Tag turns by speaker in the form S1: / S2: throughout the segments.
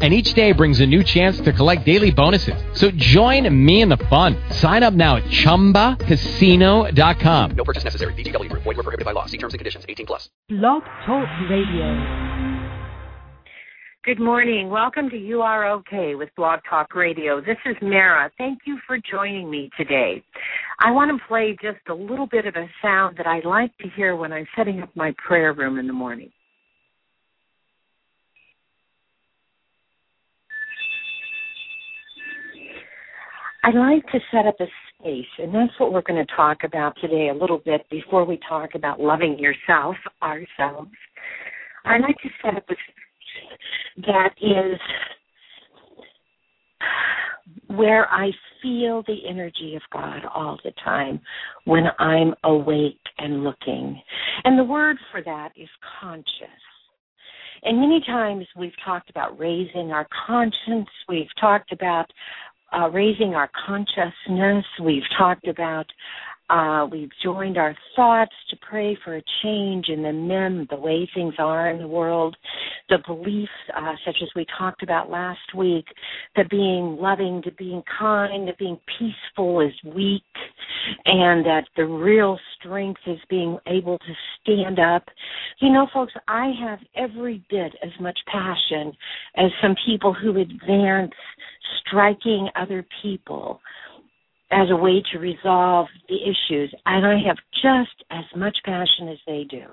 S1: and each day brings a new chance to collect daily bonuses. So join me in the fun. Sign up now at ChumbaCasino.com.
S2: No purchase necessary. VGW Group. Void were prohibited by law. See terms and conditions. 18 plus.
S3: Blog Talk Radio.
S4: Good morning. Welcome to You Are Okay with Blog Talk Radio. This is Mara. Thank you for joining me today. I want to play just a little bit of a sound that I like to hear when I'm setting up my prayer room in the morning. I like to set up a space, and that's what we're going to talk about today a little bit before we talk about loving yourself, ourselves. I like to set up a space that is where I feel the energy of God all the time when I'm awake and looking. And the word for that is conscious. And many times we've talked about raising our conscience. We've talked about uh, raising our consciousness. We've talked about uh, we've joined our thoughts to pray for a change in the men, the way things are in the world, the beliefs, uh, such as we talked about last week, that being loving, to being kind, that being peaceful is weak, and that the real strength is being able to stand up. You know, folks, I have every bit as much passion as some people who advance striking other people as a way to resolve the issues. And I have just as much passion as they do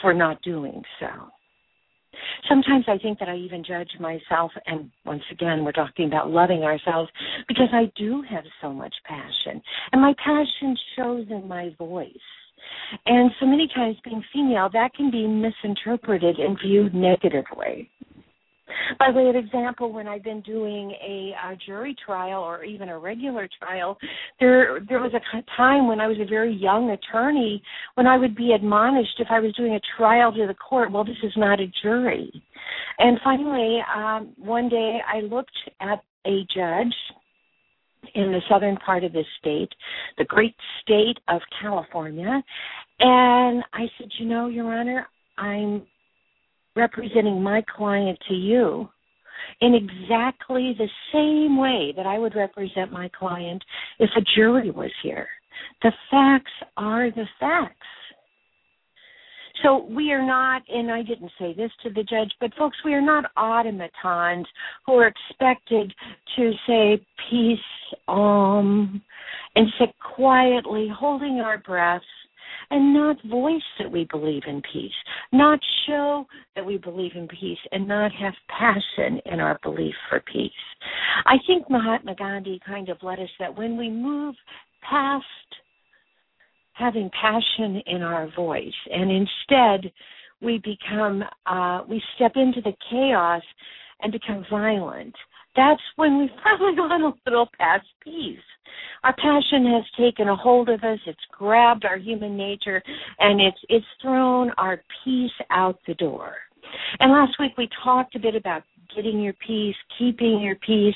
S4: for not doing so. Sometimes I think that I even judge myself, and once again, we're talking about loving ourselves because I do have so much passion. And my passion shows in my voice. And so many times, being female, that can be misinterpreted and viewed negatively. By way of example, when I've been doing a, a jury trial or even a regular trial, there there was a time when I was a very young attorney when I would be admonished if I was doing a trial to the court. Well, this is not a jury. And finally, um, one day I looked at a judge in the southern part of this state, the great state of California, and I said, you know, Your Honor, I'm representing my client to you in exactly the same way that I would represent my client if a jury was here. The facts are the facts. So we are not, and I didn't say this to the judge, but folks, we are not automatons who are expected to say peace, um, and sit quietly holding our breaths and not voice that we believe in peace, not show that we believe in peace, and not have passion in our belief for peace. I think Mahatma Gandhi kind of led us that when we move past having passion in our voice and instead we become uh, we step into the chaos and become violent that's when we've probably gone a little past peace. Our passion has taken a hold of us, it's grabbed our human nature, and it's it's thrown our peace out the door. And last week we talked a bit about getting your peace, keeping your peace,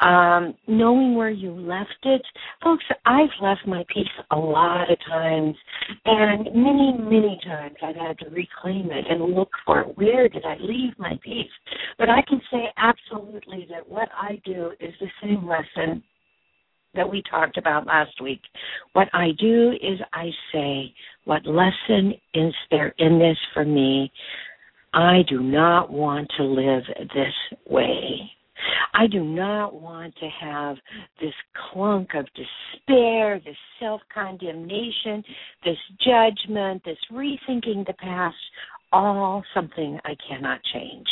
S4: um, knowing where you left it. Folks, I've left my peace a lot of times, and many, many times I've had to reclaim it and look for it. Where did I leave my peace? But I can say absolutely that what I do is the same lesson that we talked about last week. What I do is I say, what lesson is there in this for me? I do not want to live this way. I do not want to have this clunk of despair, this self condemnation, this judgment, this rethinking the past, all something I cannot change.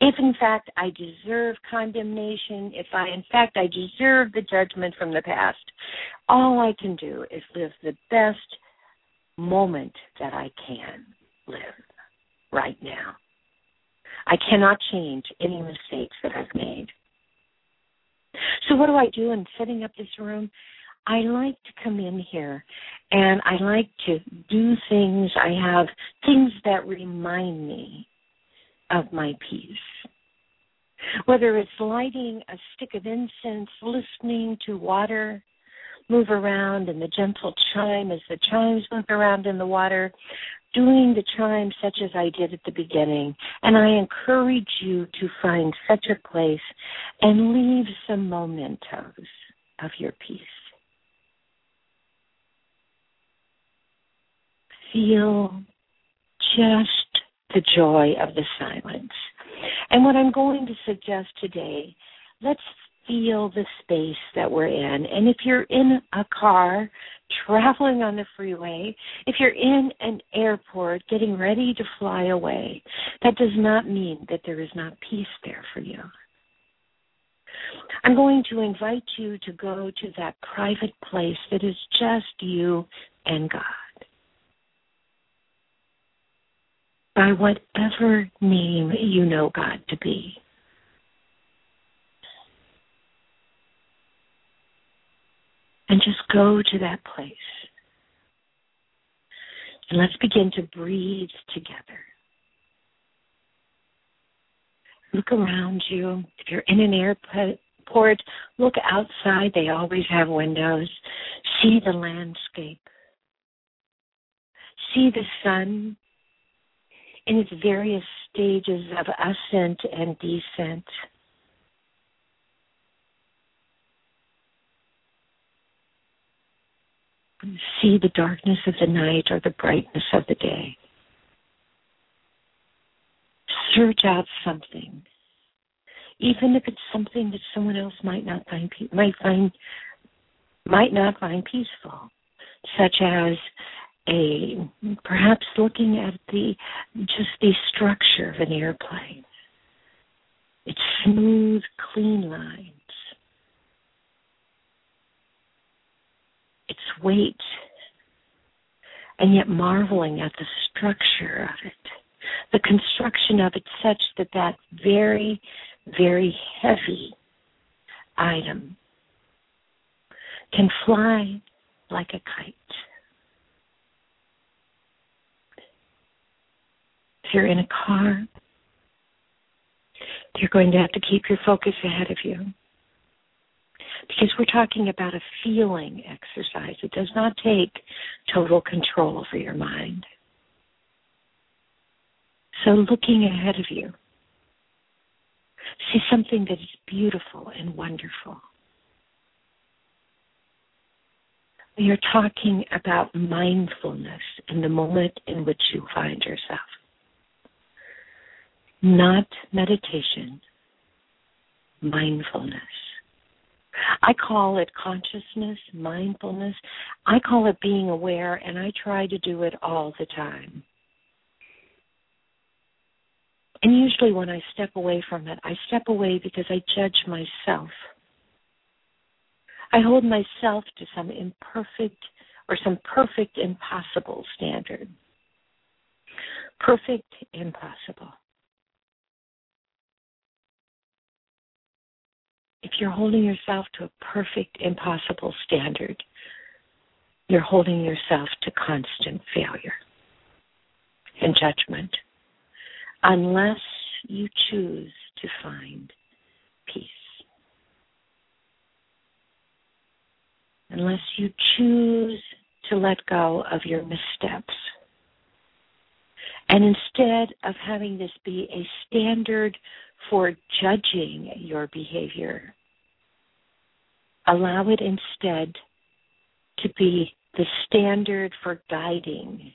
S4: If in fact I deserve condemnation, if I in fact I deserve the judgment from the past, all I can do is live the best moment that I can live right now. I cannot change any mistakes that I've made. So, what do I do in setting up this room? I like to come in here and I like to do things. I have things that remind me of my peace. Whether it's lighting a stick of incense, listening to water move around and the gentle chime as the chimes move around in the water, doing the chimes such as I did at the beginning. And I encourage you to find such a place and leave some mementos of your peace. Feel just the joy of the silence. And what I'm going to suggest today, let's feel the space that we're in. And if you're in a car traveling on the freeway, if you're in an airport getting ready to fly away, that does not mean that there is not peace there for you. I'm going to invite you to go to that private place that is just you and God. By whatever name you know God to be. And just go to that place. And let's begin to breathe together. Look around you. If you're in an airport, look outside. They always have windows. See the landscape. See the sun in its various stages of ascent and descent. See the darkness of the night or the brightness of the day. Search out something, even if it's something that someone else might not find might find might not find peaceful, such as a perhaps looking at the just the structure of an airplane. It's smooth, clean lines its weight, and yet marveling at the structure of it, the construction of it such that that very, very heavy item can fly like a kite. If you're in a car, you're going to have to keep your focus ahead of you because we're talking about a feeling exercise. It does not take total control over your mind. So, looking ahead of you, see something that is beautiful and wonderful. We are talking about mindfulness in the moment in which you find yourself, not meditation, mindfulness. I call it consciousness, mindfulness. I call it being aware, and I try to do it all the time. And usually, when I step away from it, I step away because I judge myself. I hold myself to some imperfect or some perfect impossible standard. Perfect impossible. If you're holding yourself to a perfect, impossible standard, you're holding yourself to constant failure and judgment unless you choose to find peace. Unless you choose to let go of your missteps. And instead of having this be a standard for judging your behavior. Allow it instead to be the standard for guiding,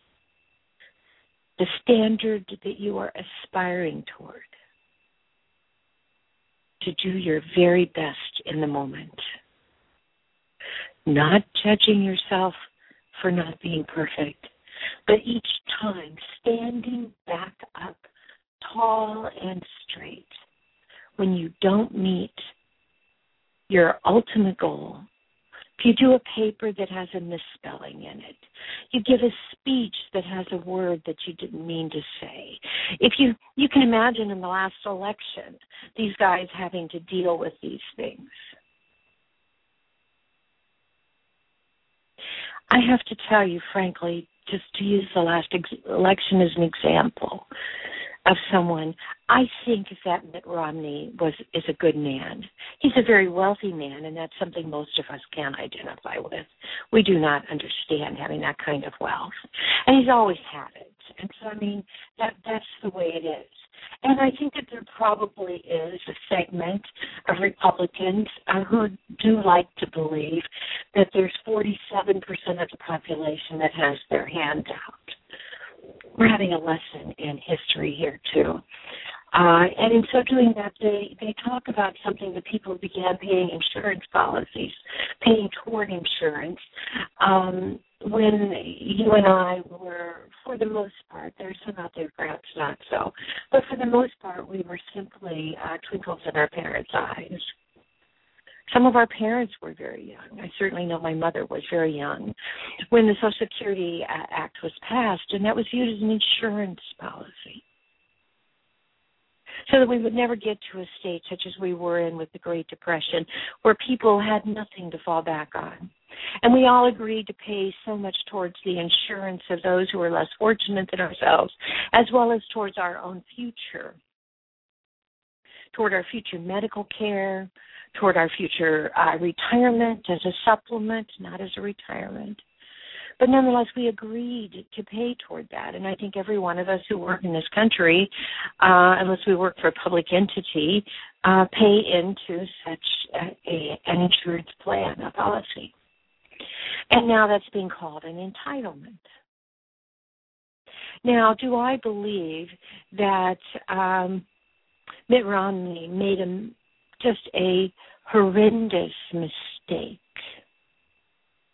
S4: the standard that you are aspiring toward. To do your very best in the moment. Not judging yourself for not being perfect, but each time standing back up tall and straight when you don't meet your ultimate goal. If you do a paper that has a misspelling in it, you give a speech that has a word that you didn't mean to say. If you you can imagine in the last election these guys having to deal with these things. I have to tell you, frankly, just to use the last ex- election as an example of someone, I think that Mitt Romney was is a good man. He's a very wealthy man, and that's something most of us can identify with. We do not understand having that kind of wealth, and he's always had it. And so, I mean, that that's the way it is. And I think that there probably is a segment of Republicans uh, who do like to believe that there's 47% of the population that has their hand out. We're having a lesson in history here too. Uh, and in so doing that, they, they talk about something that people began paying insurance policies, paying toward insurance. Um, when you and I were, for the most part, there's some out there perhaps not so, but for the most part, we were simply uh, twinkles in our parents' eyes. Some of our parents were very young. I certainly know my mother was very young when the Social Security uh, Act was passed, and that was viewed as an insurance policy. So that we would never get to a state such as we were in with the Great Depression, where people had nothing to fall back on and we all agreed to pay so much towards the insurance of those who were less fortunate than ourselves, as well as towards our own future, toward our future medical care, toward our future uh, retirement as a supplement, not as a retirement. But nonetheless, we agreed to pay toward that. And I think every one of us who work in this country, uh, unless we work for a public entity, uh, pay into such a, a, an insurance plan, a policy. And now that's being called an entitlement. Now, do I believe that um, Mitt Romney made a, just a horrendous mistake?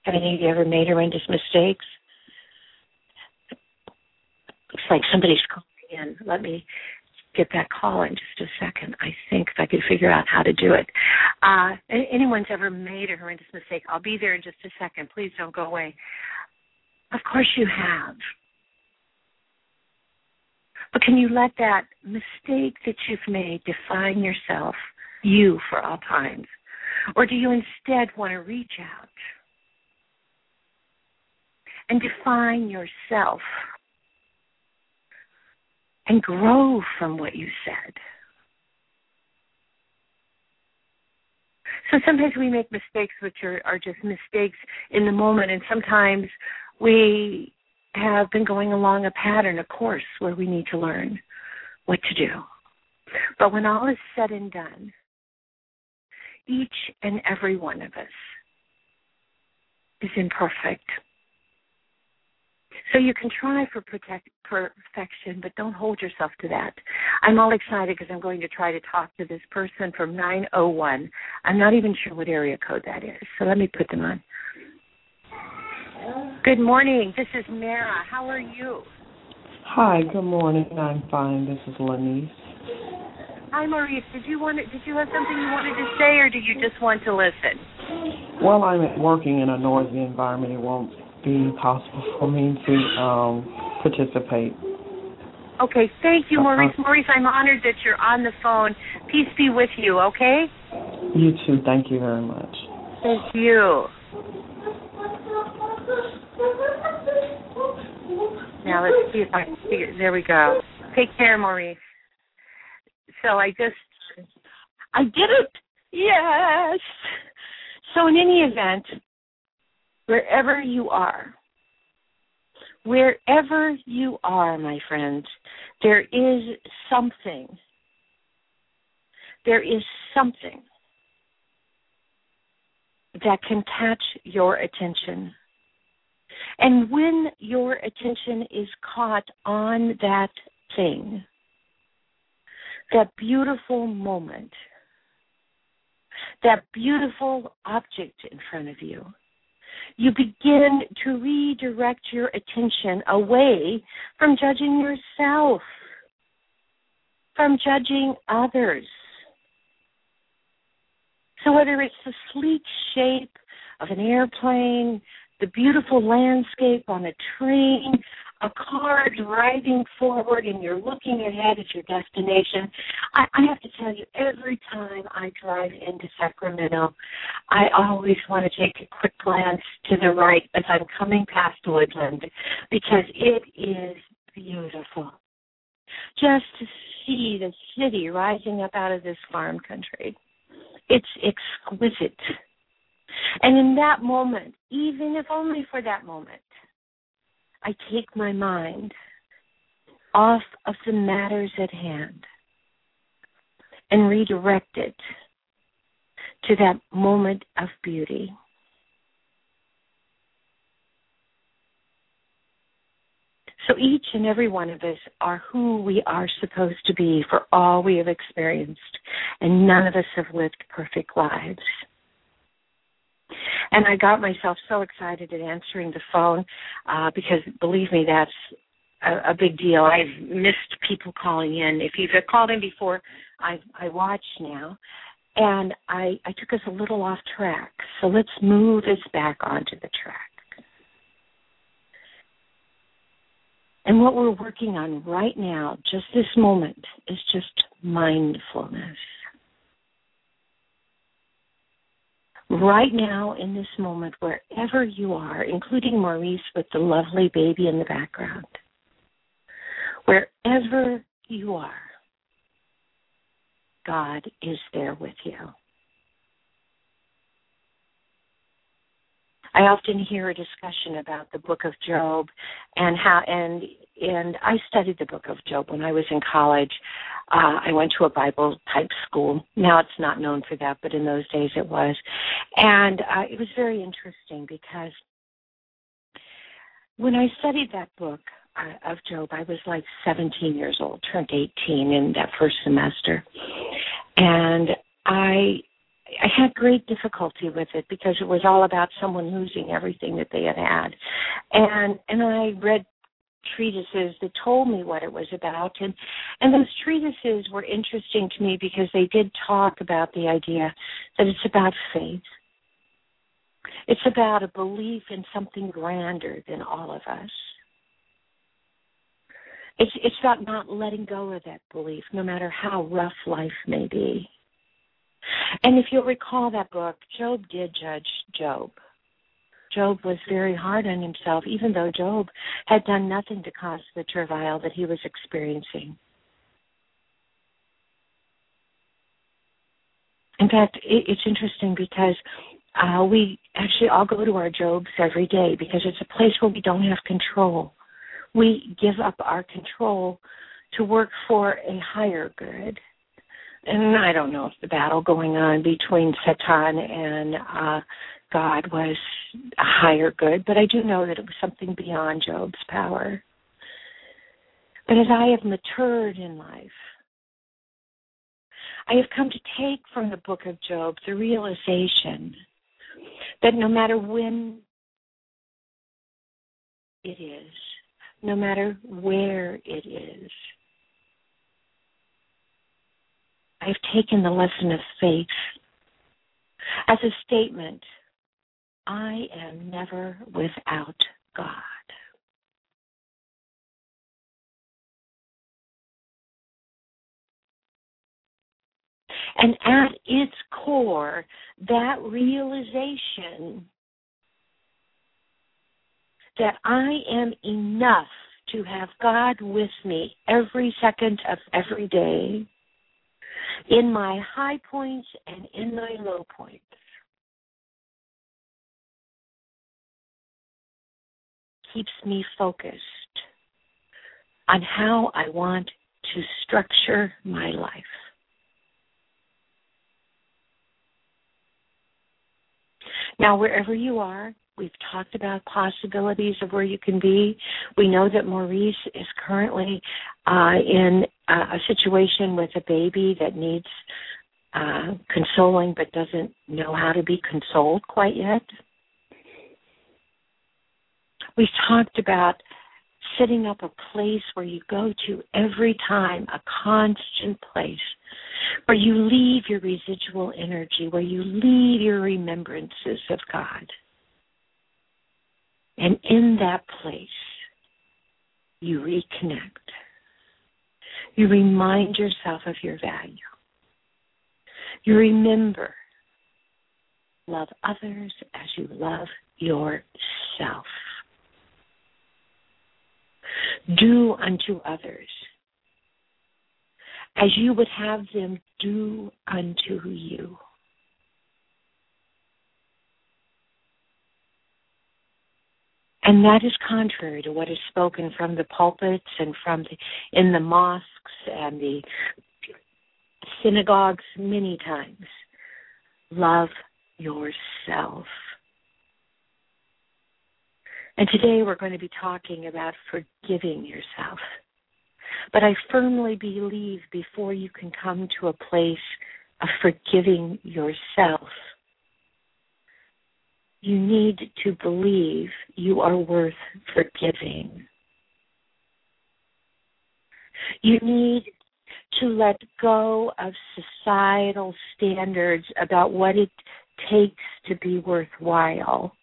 S4: Have any of you ever made horrendous mistakes? Looks like somebody's calling in. Let me get that call in just a second. I think if I could figure out how to do it. Uh, anyone's ever made a horrendous mistake, I'll be there in just a second. Please don't go away. Of course you have. But can you let that mistake that you've made define yourself, you for all times? Or do you instead want to reach out and define yourself and grow from what you said. So sometimes we make mistakes which are, are just mistakes in the moment, and sometimes we have been going along a pattern, a course where we need to learn what to do. But when all is said and done, each and every one of us is imperfect. So you can try for protect, perfection, but don't hold yourself to that. I'm all excited because I'm going to try to talk to this person from 901. I'm not even sure what area code that is, so let me put them on. Good morning. This is Mara. How are you?
S5: Hi. Good morning. I'm fine. This is Lenise.
S4: Hi, Maurice. Did you want to, Did you have something you wanted to say, or do you just want to listen?
S5: Well, I'm working in a noisy environment. It won't be possible for me to um, participate.
S4: Okay, thank you, Maurice. Uh, Maurice, I'm honored that you're on the phone. Peace be with you, okay?
S5: You too. Thank you very much.
S4: Thank you. Now let's see if I can figure. There we go. Take care, Maurice. So I just, I did it. Yes. So in any event, wherever you are, wherever you are, my friends, there is something. There is something that can catch your attention. And when your attention is caught on that thing, that beautiful moment, that beautiful object in front of you, you begin to redirect your attention away from judging yourself, from judging others. So, whether it's the sleek shape of an airplane, the beautiful landscape on a train, a car driving forward and you're looking ahead at your destination. I, I have to tell you, every time I drive into Sacramento, I always want to take a quick glance to the right as I'm coming past Woodland because it is beautiful. Just to see the city rising up out of this farm country. It's exquisite. And in that moment, even if only for that moment, I take my mind off of the matters at hand and redirect it to that moment of beauty. So each and every one of us are who we are supposed to be for all we have experienced, and none of us have lived perfect lives. And I got myself so excited at answering the phone uh, because, believe me, that's a, a big deal. I've missed people calling in. If you've called in before, I I watch now, and I I took us a little off track. So let's move us back onto the track. And what we're working on right now, just this moment, is just mindfulness. Right now in this moment, wherever you are, including Maurice with the lovely baby in the background, wherever you are, God is there with you. I often hear a discussion about the book of Job and how and and I studied the book of Job when I was in college. Uh, I went to a Bible type school. Now it's not known for that, but in those days it was. And uh, it was very interesting because when I studied that book uh, of Job, I was like 17 years old, turned 18 in that first semester. And I I had great difficulty with it because it was all about someone losing everything that they had had. And and I read treatises that told me what it was about. And and those treatises were interesting to me because they did talk about the idea that it's about faith. It's about a belief in something grander than all of us. It's it's about not letting go of that belief no matter how rough life may be. And if you'll recall that book Job did judge Job Job was very hard on himself, even though Job had done nothing to cause the travail that he was experiencing. In fact, it's interesting because uh, we actually all go to our Jobs every day because it's a place where we don't have control. We give up our control to work for a higher good. And I don't know if the battle going on between Satan and uh, God was a higher good, but I do know that it was something beyond Job's power. But as I have matured in life, I have come to take from the book of Job the realization that no matter when it is, no matter where it is, I've taken the lesson of faith as a statement I am never without God. And at its core, that realization that I am enough to have God with me every second of every day, in my high points and in my low points. Keeps me focused on how I want to structure my life. Now, wherever you are, we've talked about possibilities of where you can be. We know that Maurice is currently uh, in a situation with a baby that needs uh, consoling but doesn't know how to be consoled quite yet. We've talked about setting up a place where you go to every time, a constant place, where you leave your residual energy, where you leave your remembrances of God. And in that place, you reconnect. You remind yourself of your value. You remember love others as you love yourself. Do unto others as you would have them do unto you. And that is contrary to what is spoken from the pulpits and from the, in the mosques and the synagogues many times. Love yourself. And today we're going to be talking about forgiving yourself. But I firmly believe before you can come to a place of forgiving yourself, you need to believe you are worth forgiving. You need to let go of societal standards about what it takes to be worthwhile.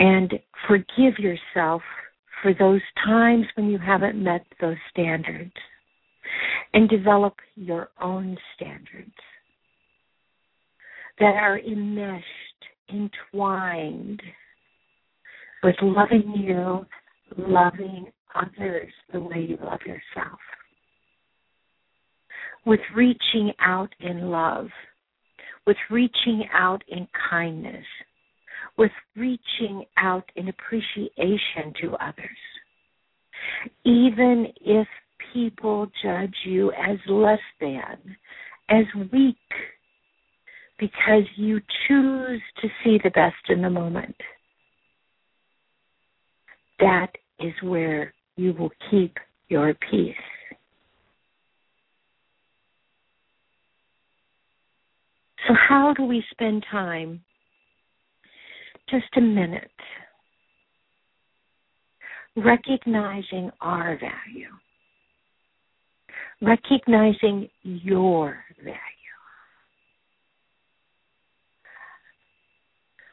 S4: And forgive yourself for those times when you haven't met those standards and develop your own standards that are enmeshed, entwined with loving you, loving others the way you love yourself, with reaching out in love, with reaching out in kindness, with reaching out in appreciation to others. Even if people judge you as less than, as weak, because you choose to see the best in the moment. That is where you will keep your peace. So, how do we spend time? Just a minute. Recognizing our value recognizing your value.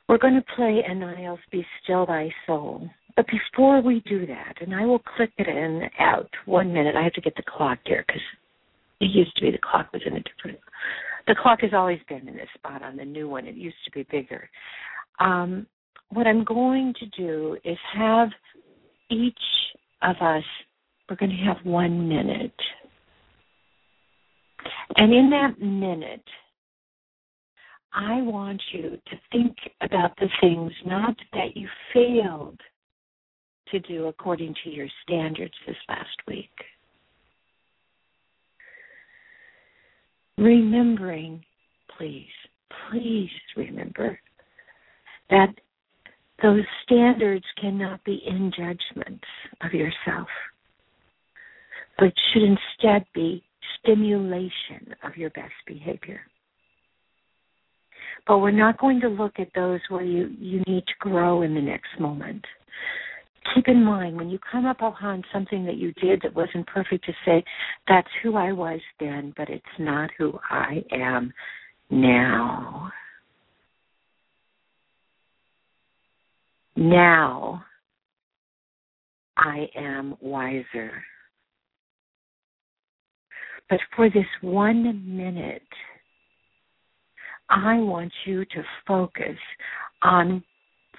S4: We're going to play Aniles Be Still Thy Soul. But before we do that, and I will click it in out one minute. I have to get the clock here because it used to be the clock was in a different. The clock has always been in this spot on the new one. It used to be bigger. Um, what I'm going to do is have each of us. We're going to have one minute and in that minute, I want you to think about the things not that you failed to do according to your standards this last week. Remembering, please, please remember that those standards cannot be in judgments of yourself, but should instead be stimulation of your best behavior. But we're not going to look at those where you, you need to grow in the next moment. Keep in mind when you come up upon something that you did that wasn't perfect to say, that's who I was then, but it's not who I am now. Now I am wiser. But for this one minute, I want you to focus on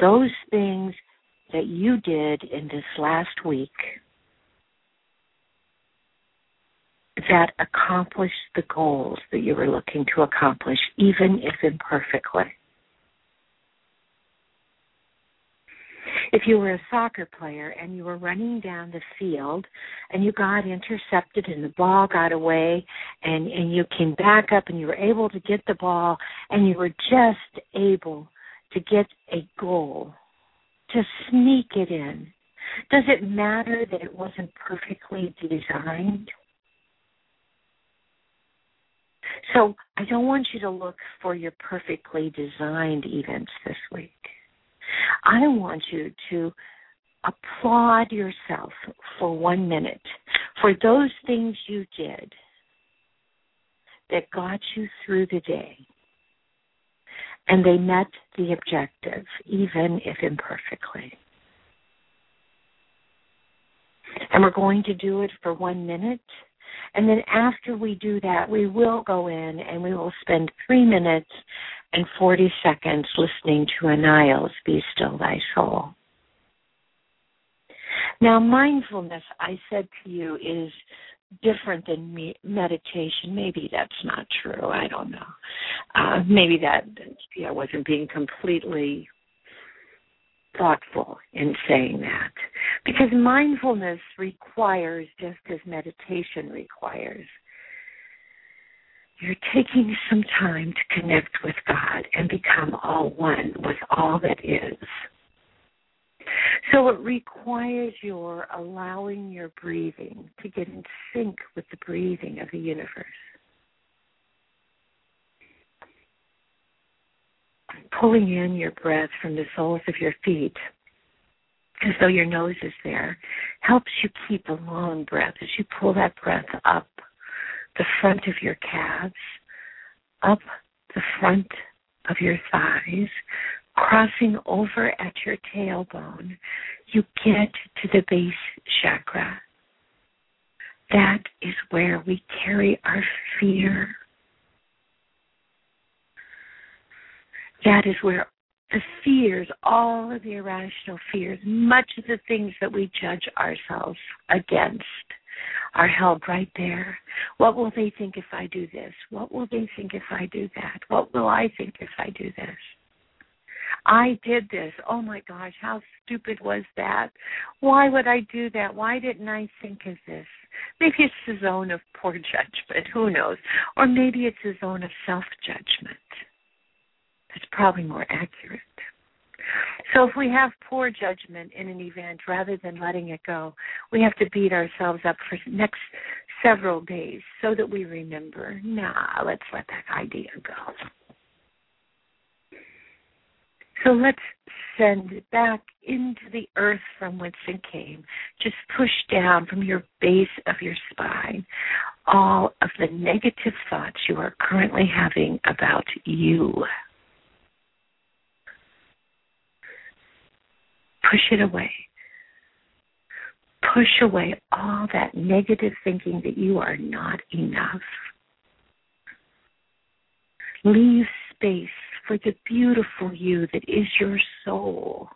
S4: those things that you did in this last week that accomplished the goals that you were looking to accomplish, even if imperfectly. If you were a soccer player and you were running down the field and you got intercepted and the ball got away and and you came back up and you were able to get the ball and you were just able to get a goal to sneak it in does it matter that it wasn't perfectly designed so I don't want you to look for your perfectly designed events this week. I want you to applaud yourself for one minute for those things you did that got you through the day And they met the objective, even if imperfectly. And we're going to do it for one minute. And then after we do that, we will go in and we will spend three minutes and 40 seconds listening to Anil's Be Still Thy Soul. Now, mindfulness, I said to you, is different than me- meditation. Maybe that's not true. I don't know. Uh, maybe that yeah, wasn't being completely thoughtful in saying that. Because mindfulness requires, just as meditation requires, you're taking some time to connect with God and become all one with all that is. So it requires your allowing your breathing to get in sync with the breathing of the universe. Pulling in your breath from the soles of your feet as though your nose is there helps you keep a long breath as you pull that breath up the front of your calves, up the front of your thighs, crossing over at your tailbone, you get to the base chakra. That is where we carry our fear. That is where the fears, all of the irrational fears, much of the things that we judge ourselves against, are held right there. What will they think if I do this? What will they think if I do that? What will I think if I do this? I did this. Oh my gosh, how stupid was that? Why would I do that? Why didn't I think of this? Maybe it's the zone of poor judgment. Who knows? Or maybe it's a zone of self judgment. That's probably more accurate. So if we have poor judgment in an event rather than letting it go, we have to beat ourselves up for next several days so that we remember, nah, let's let that idea go. So let's send it back into the earth from whence it came. Just push down from your base of your spine all of the negative thoughts you are currently having about you. Push it away. Push away all that negative thinking that you are not enough. Leave space for the beautiful you that is your soul.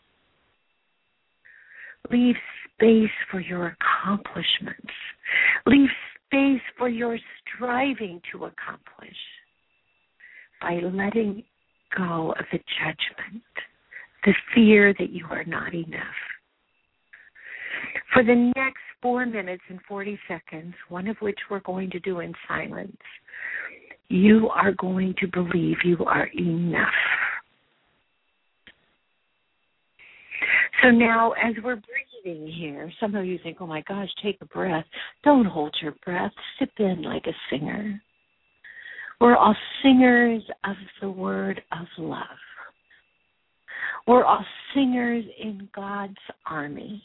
S4: Leave space for your accomplishments. Leave space for your striving to accomplish by letting go of the judgment, the fear that you are not enough. For the next four minutes and 40 seconds, one of which we're going to do in silence, you are going to believe you are enough. So now, as we're breathing here, some of you think, oh my gosh, take a breath. Don't hold your breath. Sip in like a singer. We're all singers of the word of love. We're all singers in God's army.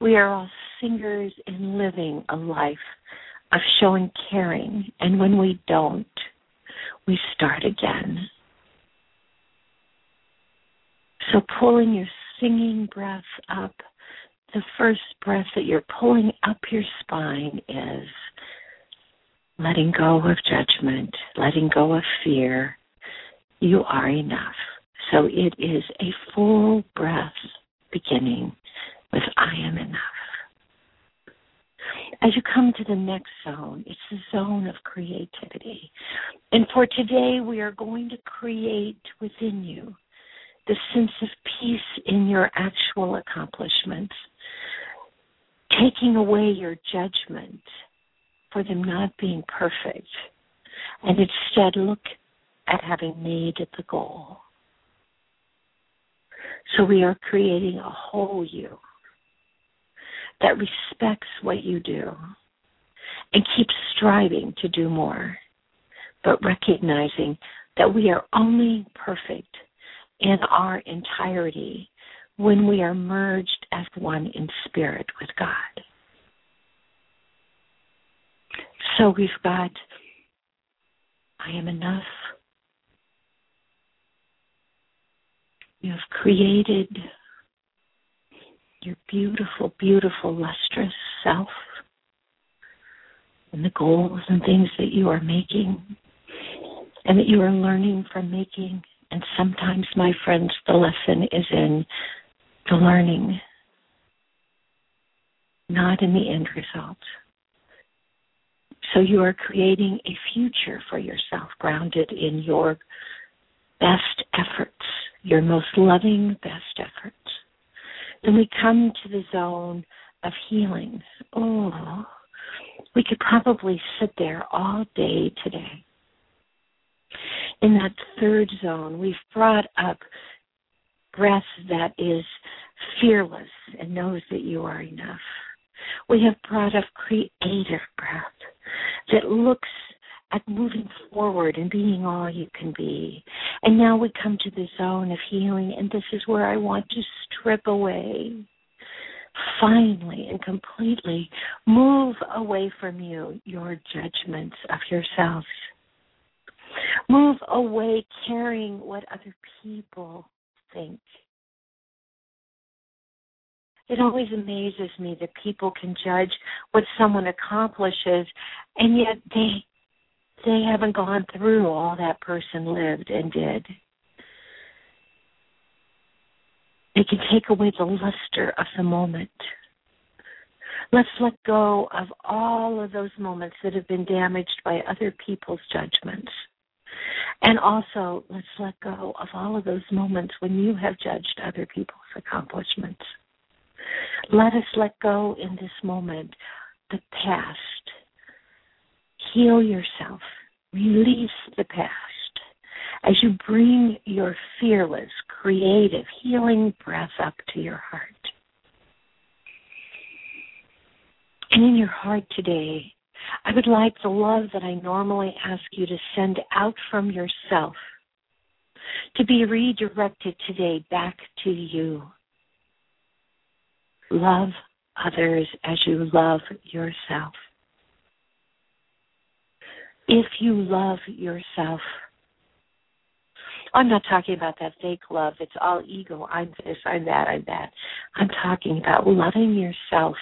S4: We are all singers in living a life of showing caring. And when we don't, we start again. So pulling your singing breath up, the first breath that you're pulling up your spine is letting go of judgment, letting go of fear. You are enough. So it is a full breath beginning with I am enough. As you come to the next zone, it's the zone of creativity. And for today, we are going to create within you the sense of peace in your actual accomplishments, taking away your judgment for them not being perfect, and instead look at having made the goal. So we are creating a whole you that respects what you do and keeps striving to do more, but recognizing that we are only perfect in our entirety when we are merged as one in spirit with God. So we've got I am enough. You have created your beautiful, beautiful, lustrous self and the goals and things that you are making and that you are learning from making. And sometimes, my friends, the lesson is in the learning, not in the end result. So you are creating a future for yourself grounded in your best efforts, your most loving best efforts. Then we come to the zone of healing. Oh, we could probably sit there all day today. In that third zone, we've brought up breath that is fearless and knows that you are enough. We have brought up creative breath that looks at moving forward and being all you can be. And now we come to the zone of healing, and this is where I want to strip away. Finally and completely move away from you your judgments of yourself. Move away caring what other people think. It always amazes me that people can judge what someone accomplishes and yet they they haven't gone through all that person lived and did. They can take away the luster of the moment. Let's let go of all of those moments that have been damaged by other people's judgments. And also, let's let go of all of those moments when you have judged other people's accomplishments. Let us let go in this moment the past. Heal yourself. Release the past as you bring your fearless, creative, healing breath up to your heart. And in your heart today, I would like the love that I normally ask you to send out from yourself to be redirected today back to you. Love others as you love yourself. If you love yourself, I'm not talking about that fake love. It's all ego. I'm this, I'm that, I'm that. I'm talking about loving yourself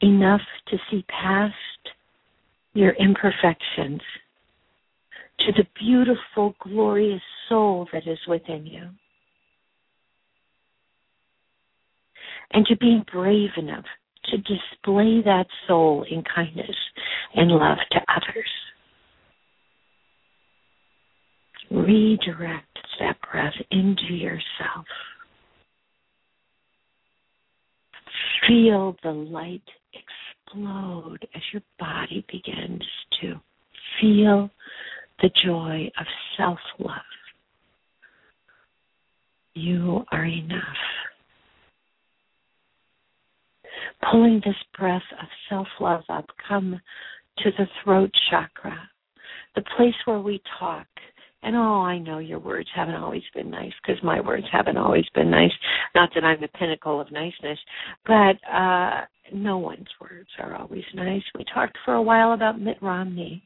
S4: enough to see past your imperfections to the beautiful, glorious soul that is within you. And to be brave enough to display that soul in kindness and love to others. Redirect that breath into yourself. Feel the light explode as your body begins to feel the joy of self love. You are enough. Pulling this breath of self love up, come to the throat chakra, the place where we talk. And oh, I know your words haven't always been nice because my words haven't always been nice. Not that I'm the pinnacle of niceness, but uh no one's words are always nice. We talked for a while about Mitt Romney.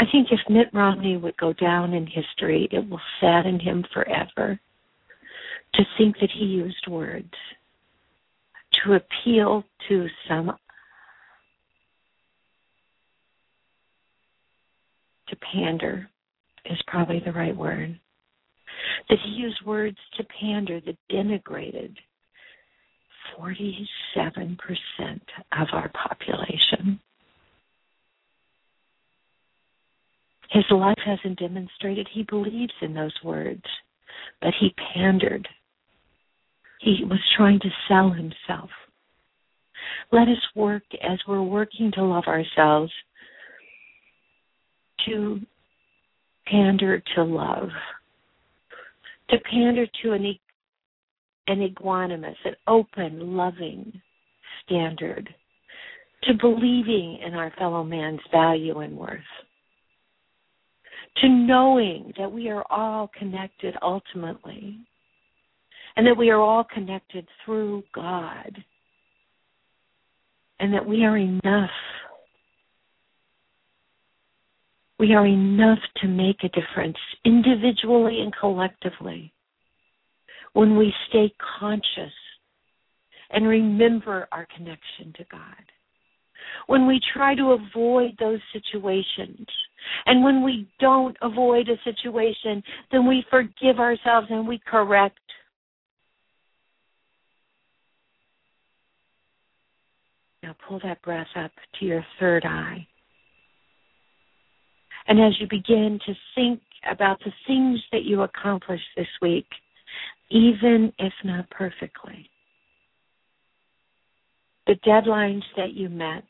S4: I think if Mitt Romney would go down in history, it will sadden him forever to think that he used words to appeal to some to pander is probably the right word. That he used words to pander that denigrated 47% of our population. His life hasn't demonstrated he believes in those words, but he pandered. He was trying to sell himself. Let us work as we're working to love ourselves to pander to love, to pander to an an equanimous, an open, loving standard to believing in our fellow man's value and worth, to knowing that we are all connected ultimately, and that we are all connected through God, and that we are enough. We are enough to make a difference individually and collectively when we stay conscious and remember our connection to God. When we try to avoid those situations, and when we don't avoid a situation, then we forgive ourselves and we correct. Now pull that breath up to your third eye. And as you begin to think about the things that you accomplished this week, even if not perfectly, the deadlines that you met,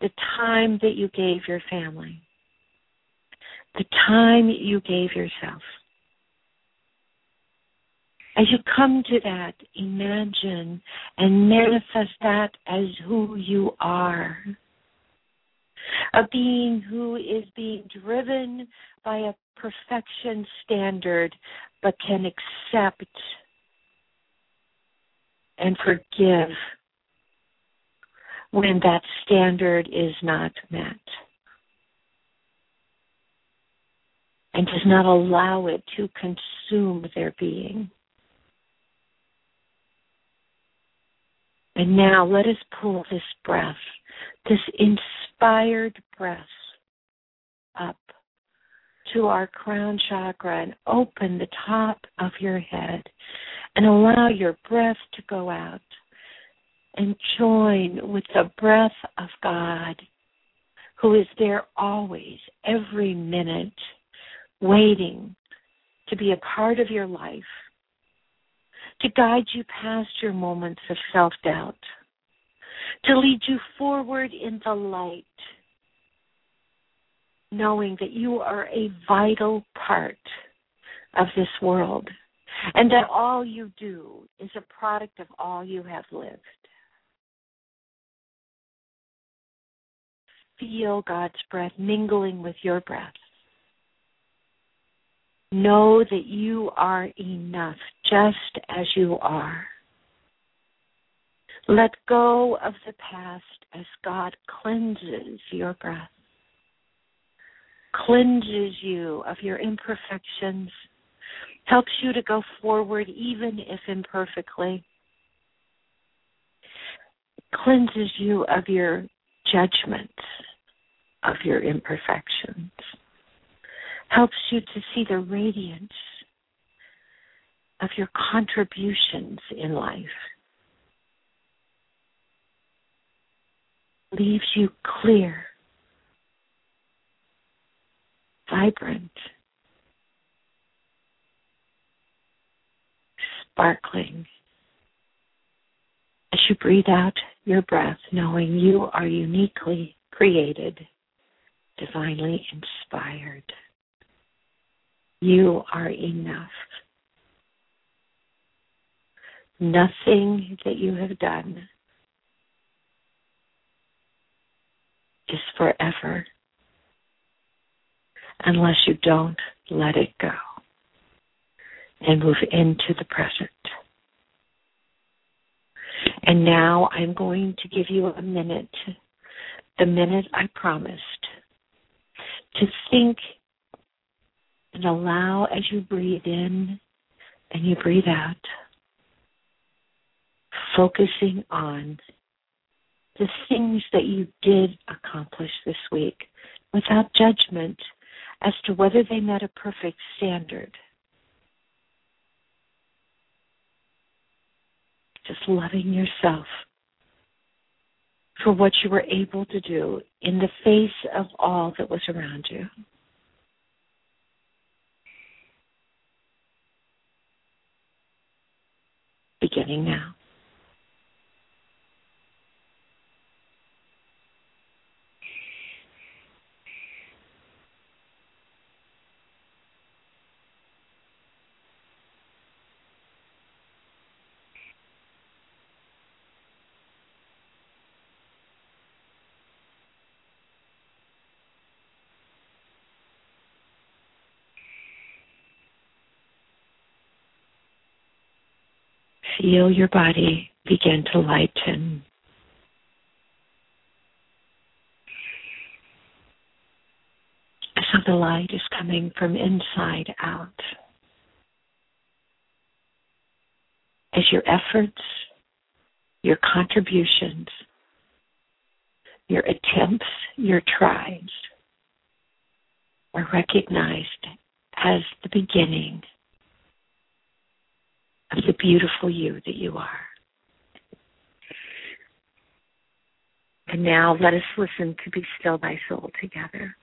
S4: the time that you gave your family, the time you gave yourself. As you come to that, imagine and manifest that as who you are. A being who is being driven by a perfection standard but can accept and forgive when that standard is not met and does not allow it to consume their being. And now let us pull this breath, this inspired breath, up to our crown chakra and open the top of your head and allow your breath to go out and join with the breath of God who is there always, every minute, waiting to be a part of your life, to guide you past your moments of self doubt, to lead you forward in the light, knowing that you are a vital part of this world and that all you do is a product of all you have lived. Feel God's breath mingling with your breath. Know that you are enough just as you are. Let go of the past as God cleanses your breath, cleanses you of your imperfections helps you to go forward even if imperfectly, cleanses you of your judgments of your imperfections, helps you to see the radiance of your contributions in life, leaves you clear, vibrant, sparkling as you breathe out your breath, knowing you are uniquely created, divinely inspired. You are enough. Nothing that you have done is forever unless you don't let it go and move into the present. And now I'm going to give you a minute, the minute I promised, to think and allow as you breathe in and you breathe out, focusing on the things that you did accomplish this week without judgment as to whether they met a perfect standard. just loving yourself for what you were able to do in the face of all that was around you. Beginning now. feel your body begin to lighten. So the light is coming from inside out.
S6: As your efforts, your contributions, your attempts, your tries are recognized as the beginning of the beautiful you that you are. And now let us listen to Be Still Thy Soul together.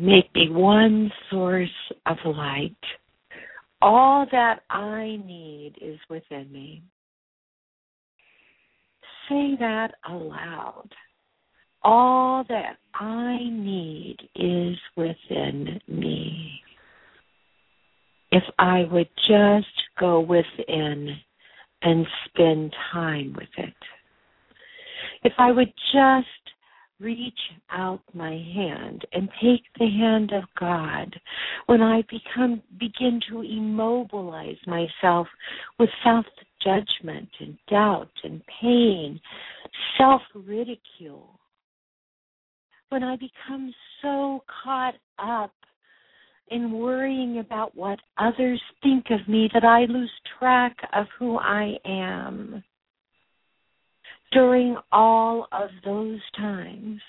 S6: Make me one source of light. All that I need is within me. Say that aloud. All that I need is within me. If I would just go within and spend time with it. If I would just reach out my hand and take the hand of God when I become begin to immobilize myself with self judgment and doubt and pain, self ridicule. When I become so caught up in worrying about what others think of me that I lose track of who I am.
S4: During all of those times,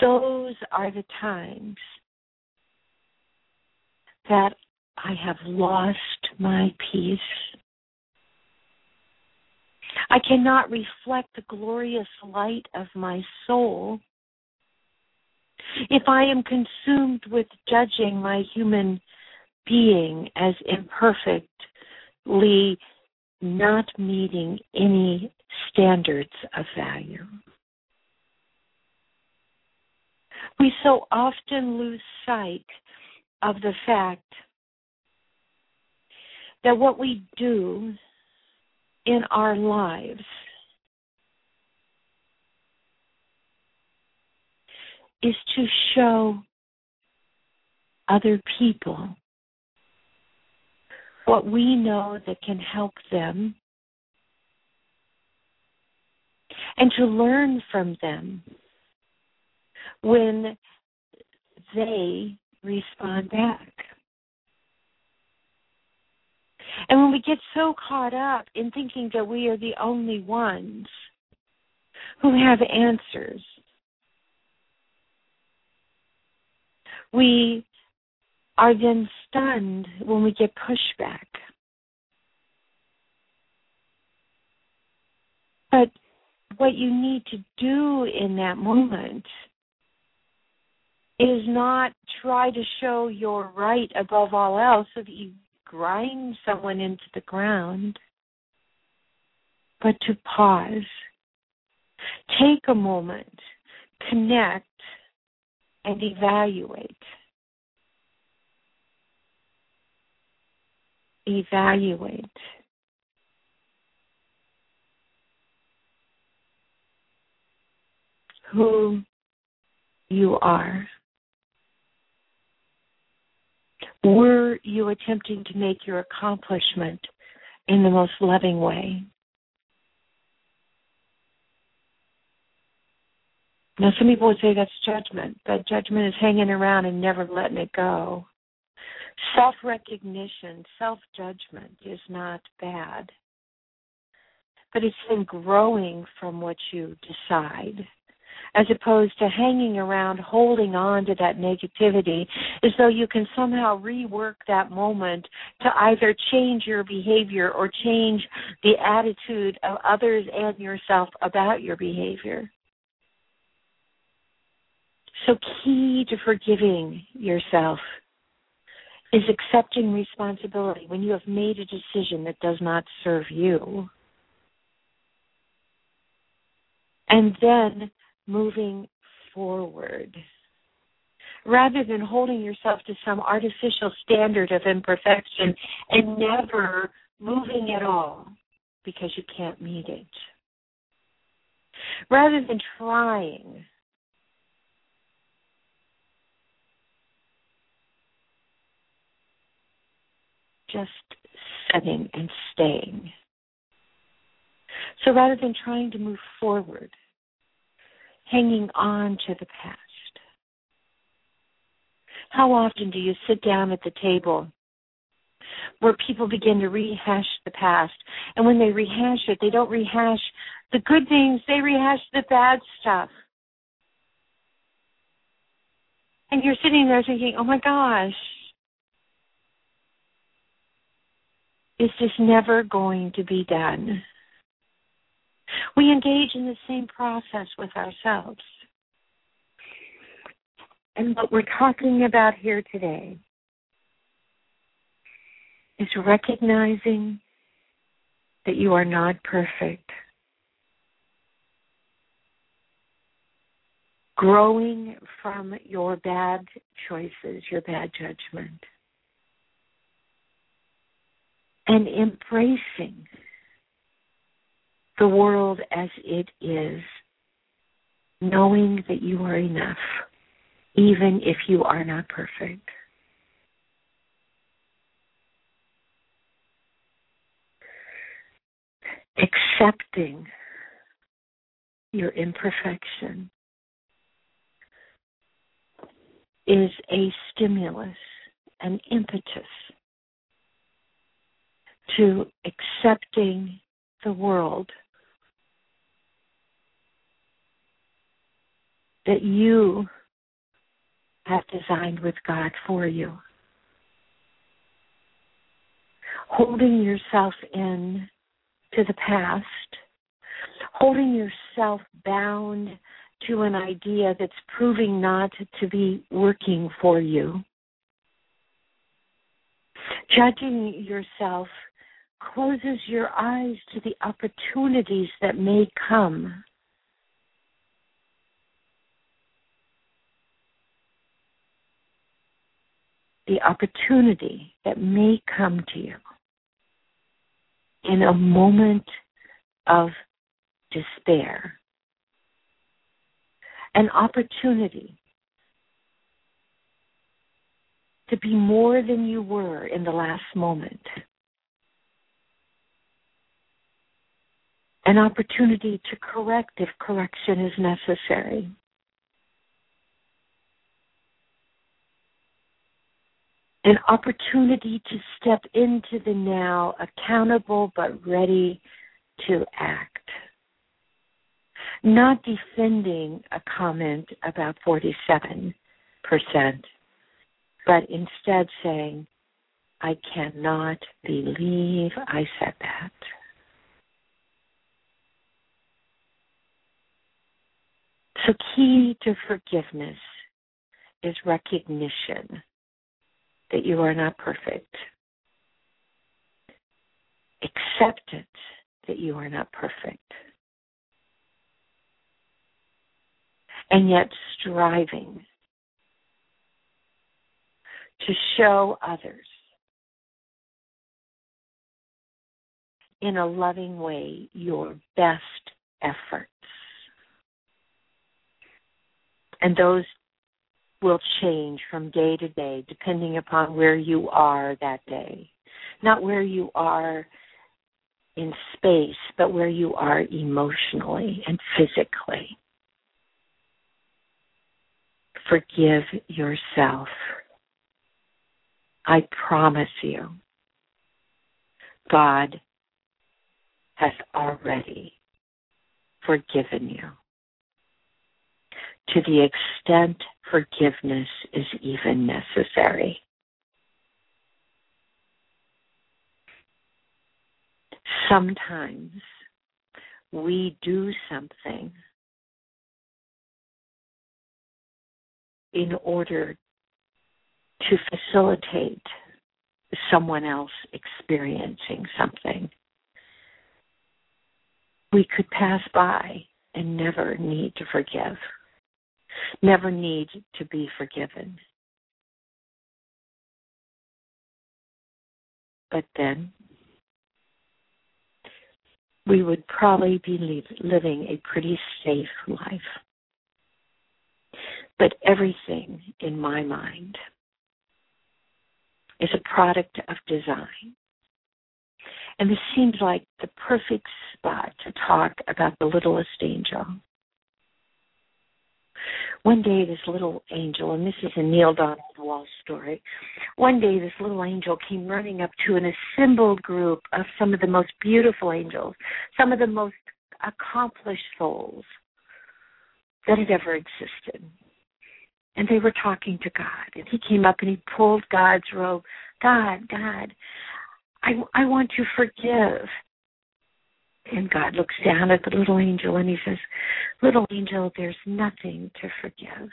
S4: those are the times that I have lost my peace. I cannot reflect the glorious light of my soul if I am consumed with judging my human being as imperfectly not meeting any standards of value. We so often lose sight of the fact that what we do in our lives is to show other people what we know that can help them and to learn from them when they respond back. And when we get so caught up in thinking that we are the only ones who have answers, we are then stunned when we get pushback. But what you need to do in that moment is not try to show your right above all else so that you grind someone into the ground, but to pause. Take a moment, connect, and evaluate. Evaluate. Who you are. Were you attempting to make your accomplishment in the most loving way? Now, some people would say that's judgment, but judgment is hanging around and never letting it go. Self recognition, self judgment is not bad, but it's in growing from what you decide as opposed to hanging around holding on to that negativity as though you can somehow rework that moment to either change your behavior or change the attitude of others and yourself about your behavior. So, key to forgiving yourself is accepting responsibility when you have made a decision that does not serve you. And then moving forward. Rather than holding yourself to some artificial standard of imperfection and never moving at all because you can't meet it. Rather than trying just setting and staying. So rather than trying to move forward, hanging on to the past? How often do you sit down at the table where people begin to rehash the past? And when they rehash it, they don't rehash the good things, they rehash the bad stuff. And you're sitting there thinking, oh my gosh, is this never going to be done? We engage in the same process with ourselves. And what we're talking about here today is recognizing that you are not perfect. Growing from your bad choices, your bad judgment. And embracing the world as it is, knowing that you are enough, even if you are not perfect. Accepting your imperfection is a stimulus, an impetus to accepting the world that you have designed with God for you. Holding yourself in to the past, holding yourself bound to an idea that's proving not to be working for you, judging yourself closes your eyes to the opportunities that may come. The opportunity that may come to you in a moment of despair. An opportunity to be more than you were in the last moment. An opportunity to correct if correction is necessary. An opportunity to step into the now, accountable but ready to act. Not defending a comment about 47%, but instead saying, I cannot believe I said that. So, key to forgiveness is recognition that you are not perfect, acceptance that you are not perfect, and yet striving to show others in a loving way your best efforts. And those will change from day to day depending upon where you are that day. Not where you are in space, but where you are emotionally and physically. Forgive yourself. I promise you, God has already forgiven you. To the extent forgiveness is even necessary. Sometimes we do something in order to facilitate someone else experiencing something. We could pass by and never need to forgive, never need to be forgiven. But then we would probably be living a pretty safe life. But everything in my mind is a product of design. And this seems like the perfect spot to talk about the littlest angel. One day, this little angel, and this is a Neale Donald Walsch story. One day, this little angel came running up to an assembled group of some of the most beautiful angels, some of the most accomplished souls that had ever existed and they were talking to God. And he came up and he pulled God's robe. God, God, I, I want to forgive. And God looks down at the little angel and he says, Little angel, there's nothing to forgive.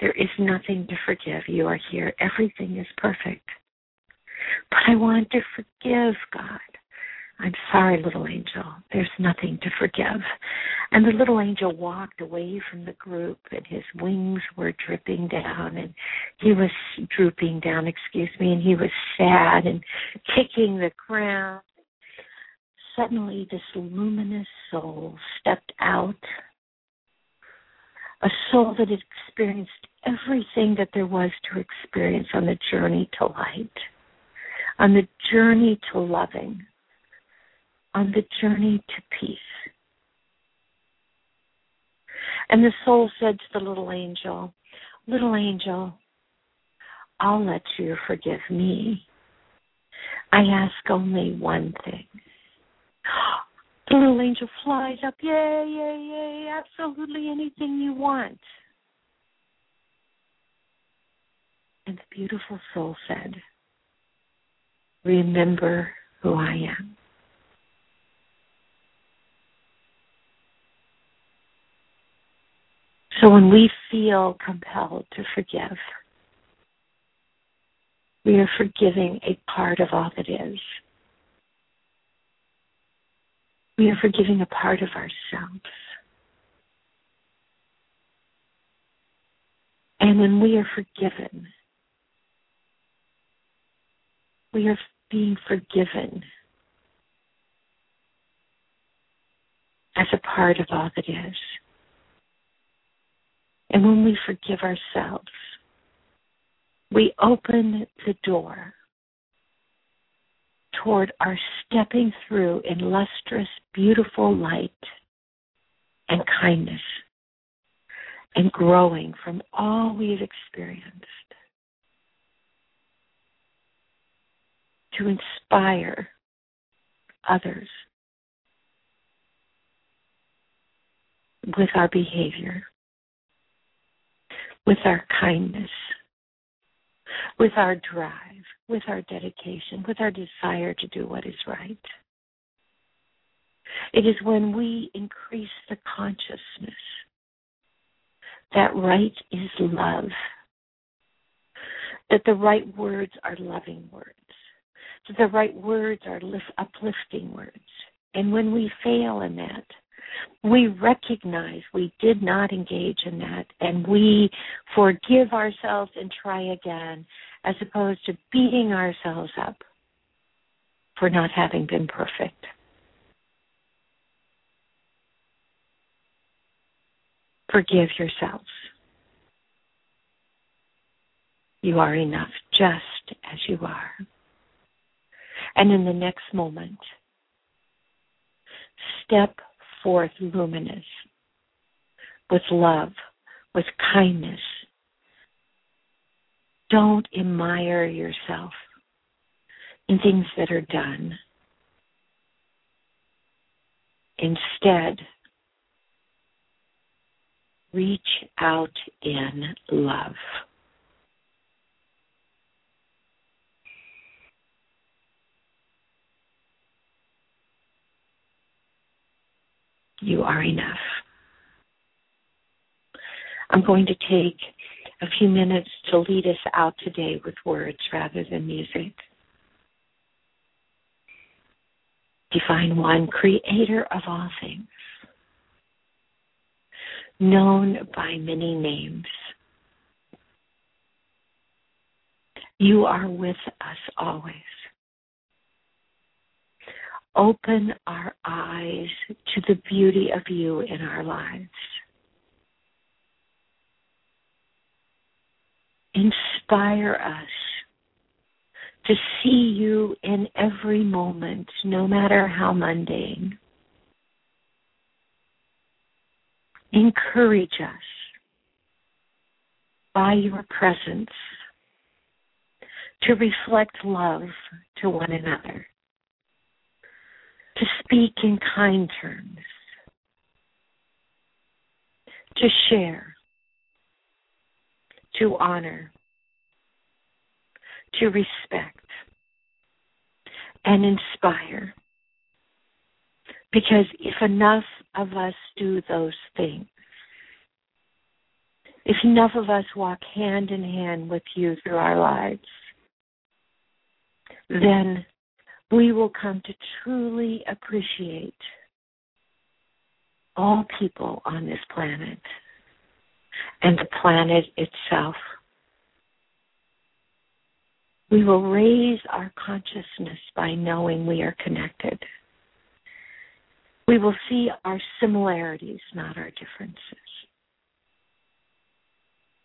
S4: There is nothing to forgive. You are here. Everything is perfect. But I want to forgive, God. I'm sorry, little angel. There's nothing to forgive. And the little angel walked away from the group, and his wings were dripping down, and he was drooping down, excuse me, and he was sad and kicking the ground. Suddenly, this luminous soul stepped out, a soul that had experienced everything that there was to experience on the journey to light, on the journey to loving on the journey to peace. And the soul said to the little angel, Little angel, I'll let you forgive me. I ask only one thing. The little angel flies up, yay, yay, yay, absolutely anything you want. And the beautiful soul said, Remember who I am. So when we feel compelled to forgive, we are forgiving a part of all that is. We are forgiving a part of ourselves. And when we are forgiven, we are being forgiven as a part of all that is. And when we forgive ourselves, we open the door toward our stepping through in lustrous, beautiful light and kindness and growing from all we've experienced to inspire others with our behavior with our kindness, with our drive, with our dedication, with our desire to do what is right. It is when we increase the consciousness that right is love, that the right words are loving words, that the right words are uplifting words. And when we fail in that, we recognize we did not engage in that and we forgive ourselves and try again as opposed to beating ourselves up for not having been perfect. Forgive yourselves. You are enough just as you are. And in the next moment, step forth luminous with love, with kindness. Don't admire yourself in things that are done. Instead, reach out in love. You are enough. I'm going to take a few minutes to lead us out today with words rather than music. Divine One, creator of all things, known by many names. You are with us always open our eyes to the beauty of you in our lives. Inspire us to see you in every moment, no matter how mundane. Encourage us by your presence to reflect love to one another to speak in kind terms, to share, to honor, to respect, and inspire. Because if enough of us do those things, if enough of us walk hand in hand with you through our lives, then we will come to truly appreciate all people on this planet and the planet itself. We will raise our consciousness by knowing we are connected. We will see our similarities, not our differences.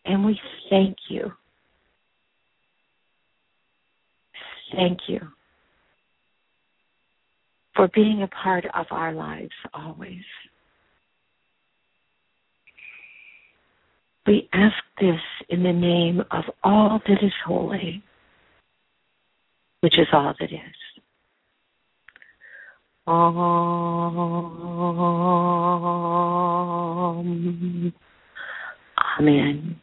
S4: And we thank you. Thank you for being a part of our lives always. We ask this in the name of all that is holy, which is all that is. Amen.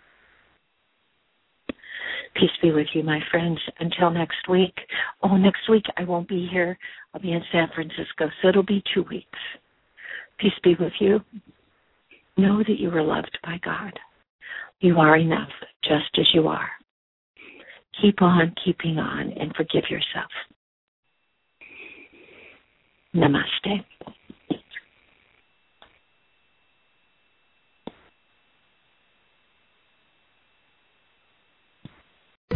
S4: Peace be with you, my friends. Until next week. Oh, next week I won't be here. I'll be in San Francisco, so it'll be two weeks. Peace be with you. Know that you are loved by God. You are enough just as you are. Keep on keeping on and forgive yourself. Namaste.